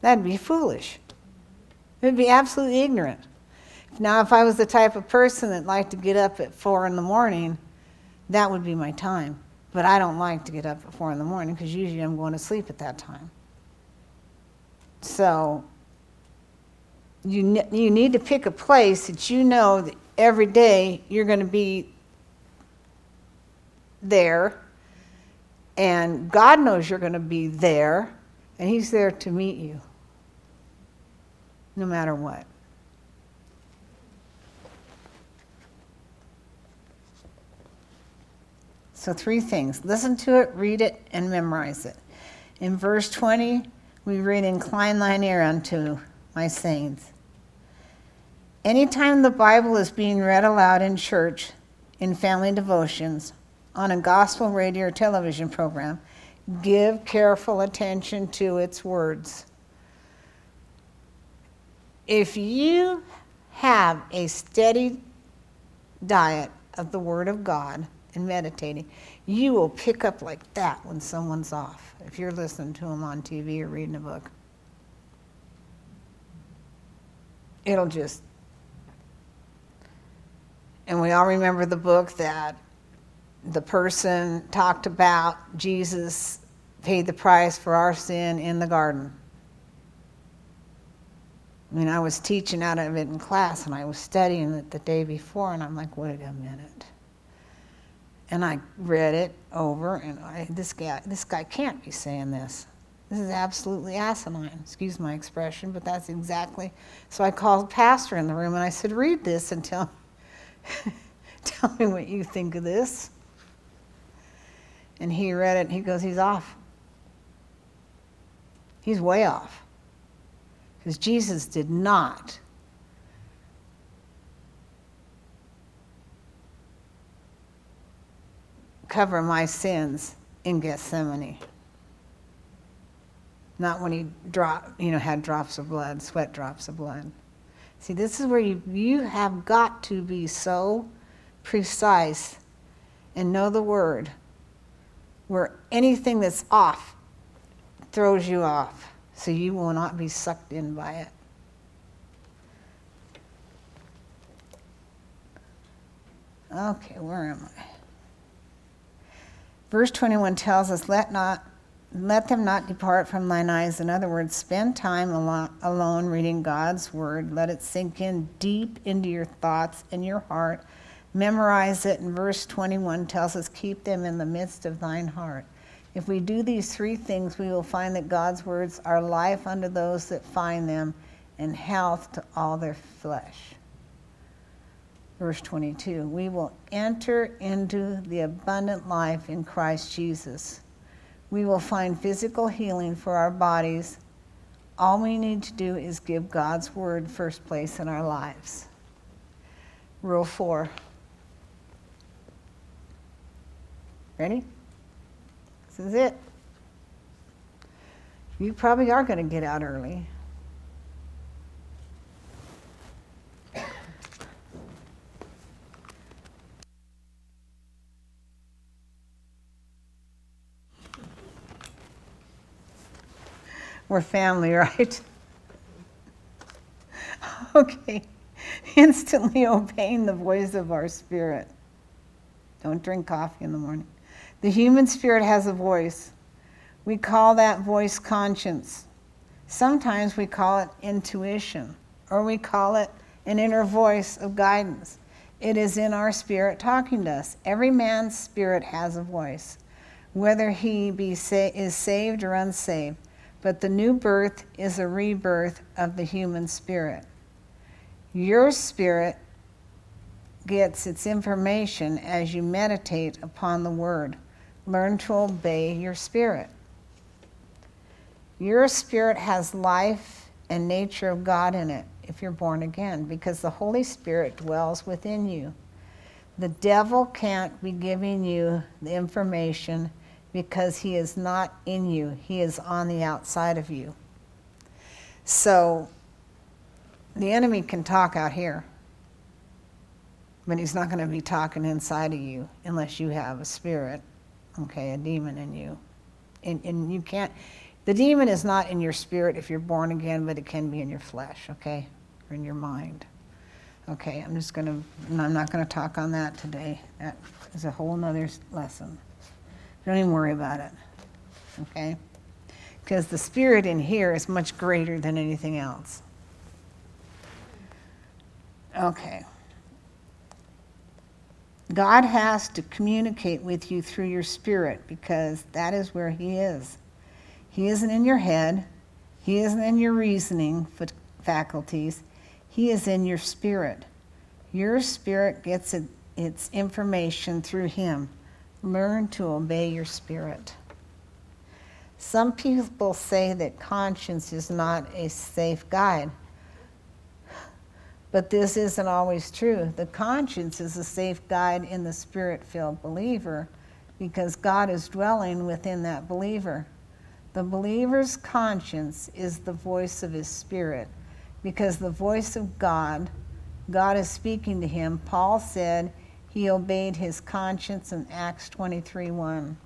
That'd be foolish. It'd be absolutely ignorant. Now, if I was the type of person that liked to get up at four in the morning, that would be my time. But I don't like to get up at four in the morning because usually I'm going to sleep at that time. So you, you need to pick a place that you know that every day you're going to be there, and God knows you're going to be there, and He's there to meet you no matter what. So, three things listen to it, read it, and memorize it. In verse 20, we read, Incline thine ear unto my sayings. Anytime the Bible is being read aloud in church, in family devotions, on a gospel radio or television program, give careful attention to its words. If you have a steady diet of the Word of God and meditating, you will pick up like that when someone's off, if you're listening to them on TV or reading a book. It'll just. And we all remember the book that the person talked about Jesus paid the price for our sin in the garden. I mean, I was teaching out of it in class and I was studying it the day before, and I'm like, wait a minute. And I read it over, and I, this guy, this guy can't be saying this. This is absolutely asinine. Excuse my expression, but that's exactly. So I called pastor in the room and I said, "Read this and tell, tell me what you think of this." And he read it and he goes, "He's off. He's way off." Because Jesus did not cover my sins in Gethsemane. Not when he drop, you know, had drops of blood, sweat drops of blood. See, this is where you, you have got to be so precise and know the word where anything that's off throws you off so you will not be sucked in by it. Okay, where am I? Verse 21 tells us, let, not, let them not depart from thine eyes. In other words, spend time alone reading God's word. Let it sink in deep into your thoughts and your heart. Memorize it. And verse 21 tells us, keep them in the midst of thine heart. If we do these three things, we will find that God's words are life unto those that find them and health to all their flesh. Verse 22 We will enter into the abundant life in Christ Jesus. We will find physical healing for our bodies. All we need to do is give God's word first place in our lives. Rule 4. Ready? This is it. You probably are going to get out early. We're family, right? okay. Instantly obeying the voice of our spirit. Don't drink coffee in the morning. The human spirit has a voice. We call that voice conscience. Sometimes we call it intuition, or we call it an inner voice of guidance. It is in our spirit talking to us. Every man's spirit has a voice, whether he be sa- is saved or unsaved. But the new birth is a rebirth of the human spirit. Your spirit gets its information as you meditate upon the word learn to obey your spirit. Your spirit has life and nature of God in it if you're born again because the Holy Spirit dwells within you. The devil can't be giving you the information because he is not in you, he is on the outside of you. So the enemy can talk out here, but he's not going to be talking inside of you unless you have a spirit okay, a demon in you. And, and you can't, the demon is not in your spirit if you're born again, but it can be in your flesh, okay, or in your mind. Okay, I'm just going to, I'm not going to talk on that today. That is a whole nother lesson. Don't even worry about it, okay? Because the spirit in here is much greater than anything else. Okay. God has to communicate with you through your spirit because that is where He is. He isn't in your head, He isn't in your reasoning faculties, He is in your spirit. Your spirit gets its information through Him. Learn to obey your spirit. Some people say that conscience is not a safe guide. But this isn't always true. The conscience is a safe guide in the spirit filled believer because God is dwelling within that believer. The believer's conscience is the voice of his spirit because the voice of God, God is speaking to him. Paul said he obeyed his conscience in Acts 23 1.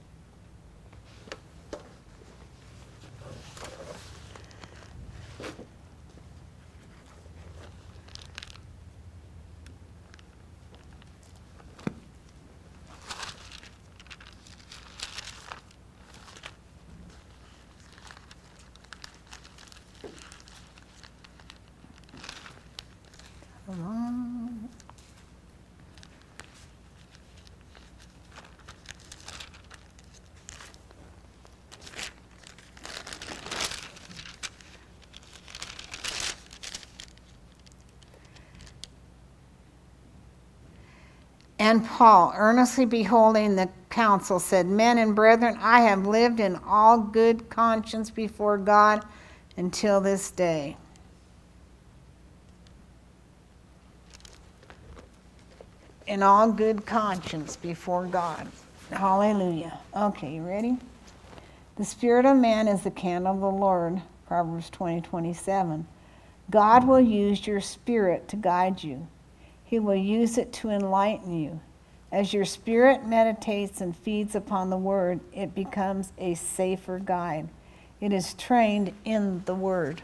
And Paul, earnestly beholding the council, said, Men and brethren, I have lived in all good conscience before God until this day. In all good conscience before God. Hallelujah. Okay, you ready? The spirit of man is the candle of the Lord, Proverbs 20 27. God will use your spirit to guide you. He will use it to enlighten you. As your spirit meditates and feeds upon the Word, it becomes a safer guide. It is trained in the Word.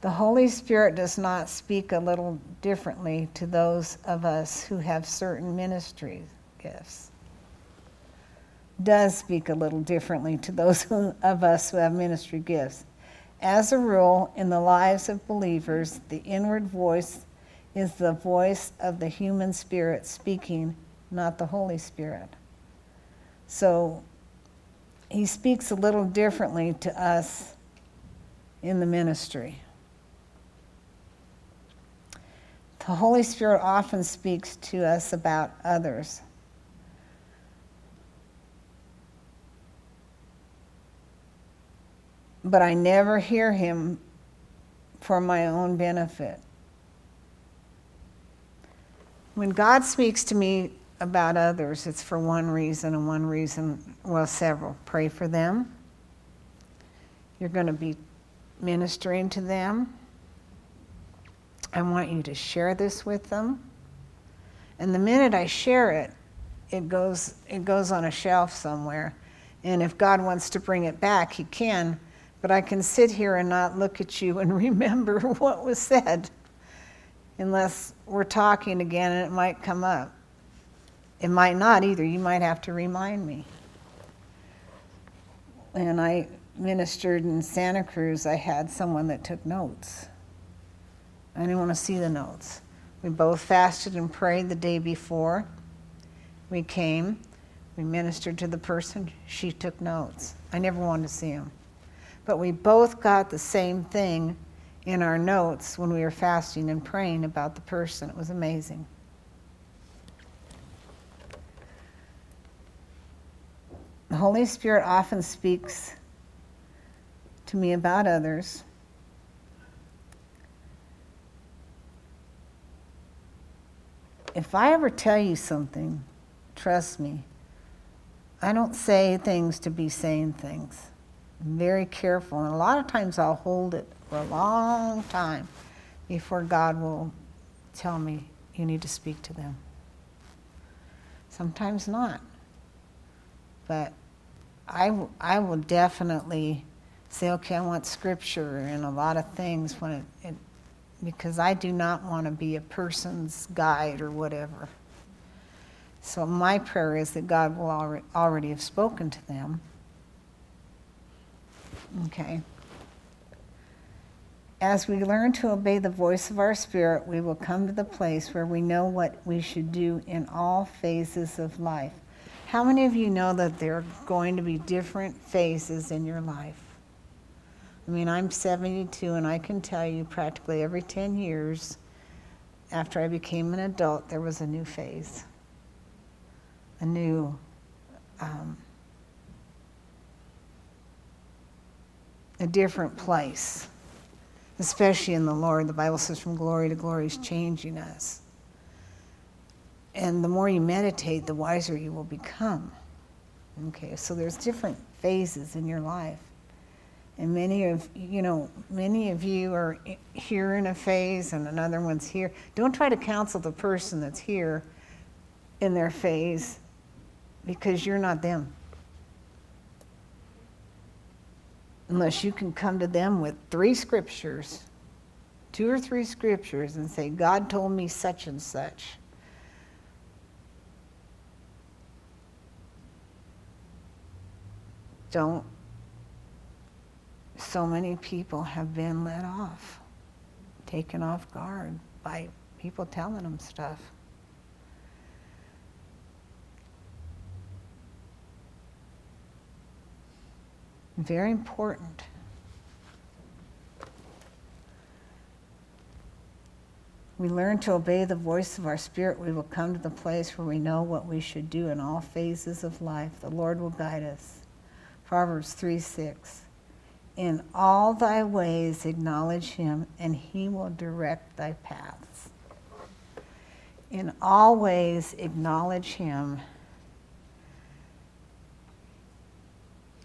The Holy Spirit does not speak a little differently to those of us who have certain ministry gifts. Does speak a little differently to those of us who have ministry gifts. As a rule, in the lives of believers, the inward voice is the voice of the human spirit speaking, not the Holy Spirit. So he speaks a little differently to us in the ministry. The Holy Spirit often speaks to us about others. But I never hear him for my own benefit. When God speaks to me about others, it's for one reason and one reason, well, several. Pray for them. You're going to be ministering to them. I want you to share this with them. And the minute I share it, it goes, it goes on a shelf somewhere. And if God wants to bring it back, He can but I can sit here and not look at you and remember what was said unless we're talking again and it might come up. It might not either. You might have to remind me. And I ministered in Santa Cruz, I had someone that took notes. I didn't want to see the notes. We both fasted and prayed the day before. We came, we ministered to the person, she took notes. I never wanted to see them but we both got the same thing in our notes when we were fasting and praying about the person. It was amazing. The Holy Spirit often speaks to me about others. If I ever tell you something, trust me, I don't say things to be saying things very careful. And a lot of times I'll hold it for a long time before God will tell me, you need to speak to them. Sometimes not. But I, I will definitely say, okay, I want scripture and a lot of things when it, it because I do not want to be a person's guide or whatever. So my prayer is that God will already have spoken to them Okay. As we learn to obey the voice of our spirit, we will come to the place where we know what we should do in all phases of life. How many of you know that there are going to be different phases in your life? I mean, I'm 72, and I can tell you practically every 10 years after I became an adult, there was a new phase, a new um, a different place, especially in the Lord. The Bible says from glory to glory is changing us. And the more you meditate, the wiser you will become. Okay, so there's different phases in your life. And many of you know, many of you are here in a phase and another one's here. Don't try to counsel the person that's here in their phase because you're not them. Unless you can come to them with three scriptures, two or three scriptures, and say, God told me such and such. Don't. So many people have been let off, taken off guard by people telling them stuff. Very important. We learn to obey the voice of our spirit, we will come to the place where we know what we should do in all phases of life. The Lord will guide us. Proverbs 3 6. In all thy ways acknowledge him, and he will direct thy paths. In all ways acknowledge him,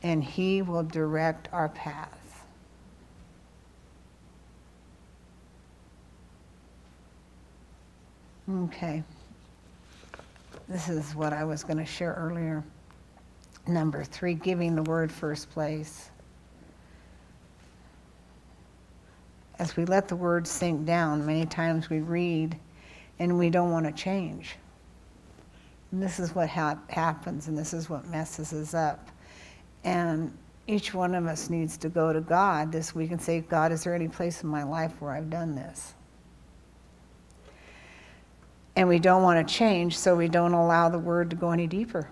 and He will direct our path. Okay. This is what I was going to share earlier. Number three, giving the word first place. As we let the word sink down, many times we read and we don't want to change. And this is what ha- happens, and this is what messes us up. And each one of us needs to go to God this week and say, God, is there any place in my life where I've done this? And we don't want to change, so we don't allow the word to go any deeper.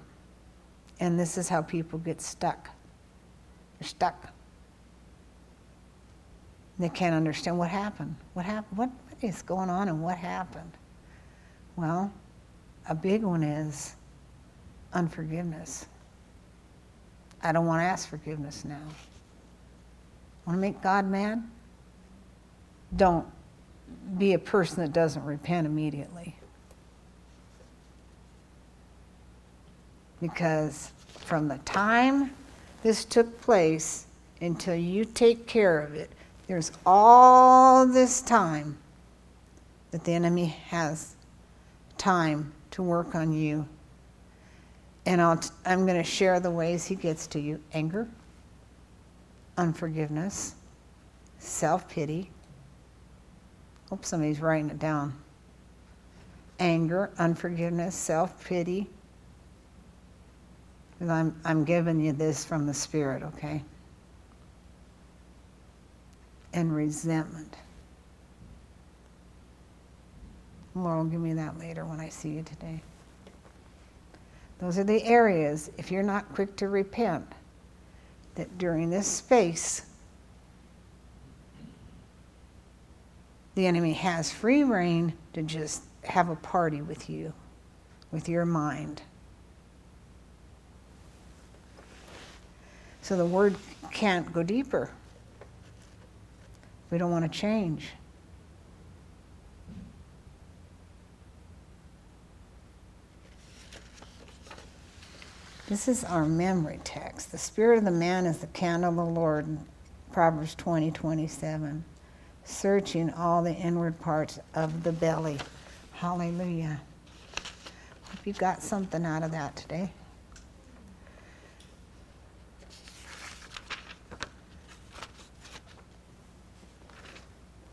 And this is how people get stuck. They're stuck. They can't understand what happened. What happened? What, what is going on and what happened? Well, a big one is unforgiveness. I don't want to ask forgiveness now. Want to make God mad? Don't be a person that doesn't repent immediately. Because from the time this took place until you take care of it, there's all this time that the enemy has time to work on you and i am going to share the ways he gets to you anger, unforgiveness, self pity. Hope somebody's writing it down. Anger, unforgiveness, self pity. I'm, I'm giving you this from the Spirit, okay? And resentment. Lord will give me that later when I see you today. Those are the areas, if you're not quick to repent, that during this space, the enemy has free rein to just have a party with you, with your mind. So the word can't go deeper. We don't want to change. This is our memory text. The spirit of the man is the candle of the Lord, Proverbs 20, 27. Searching all the inward parts of the belly. Hallelujah. Hope you got something out of that today.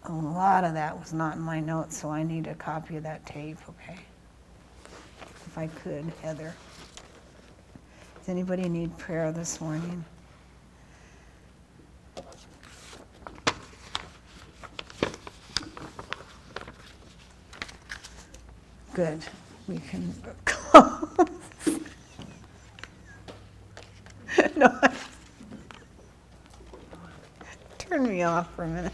A lot of that was not in my notes, so I need a copy of that tape, okay? If I could, Heather. Does anybody need prayer this morning? Good. We can close. no. Turn me off for a minute.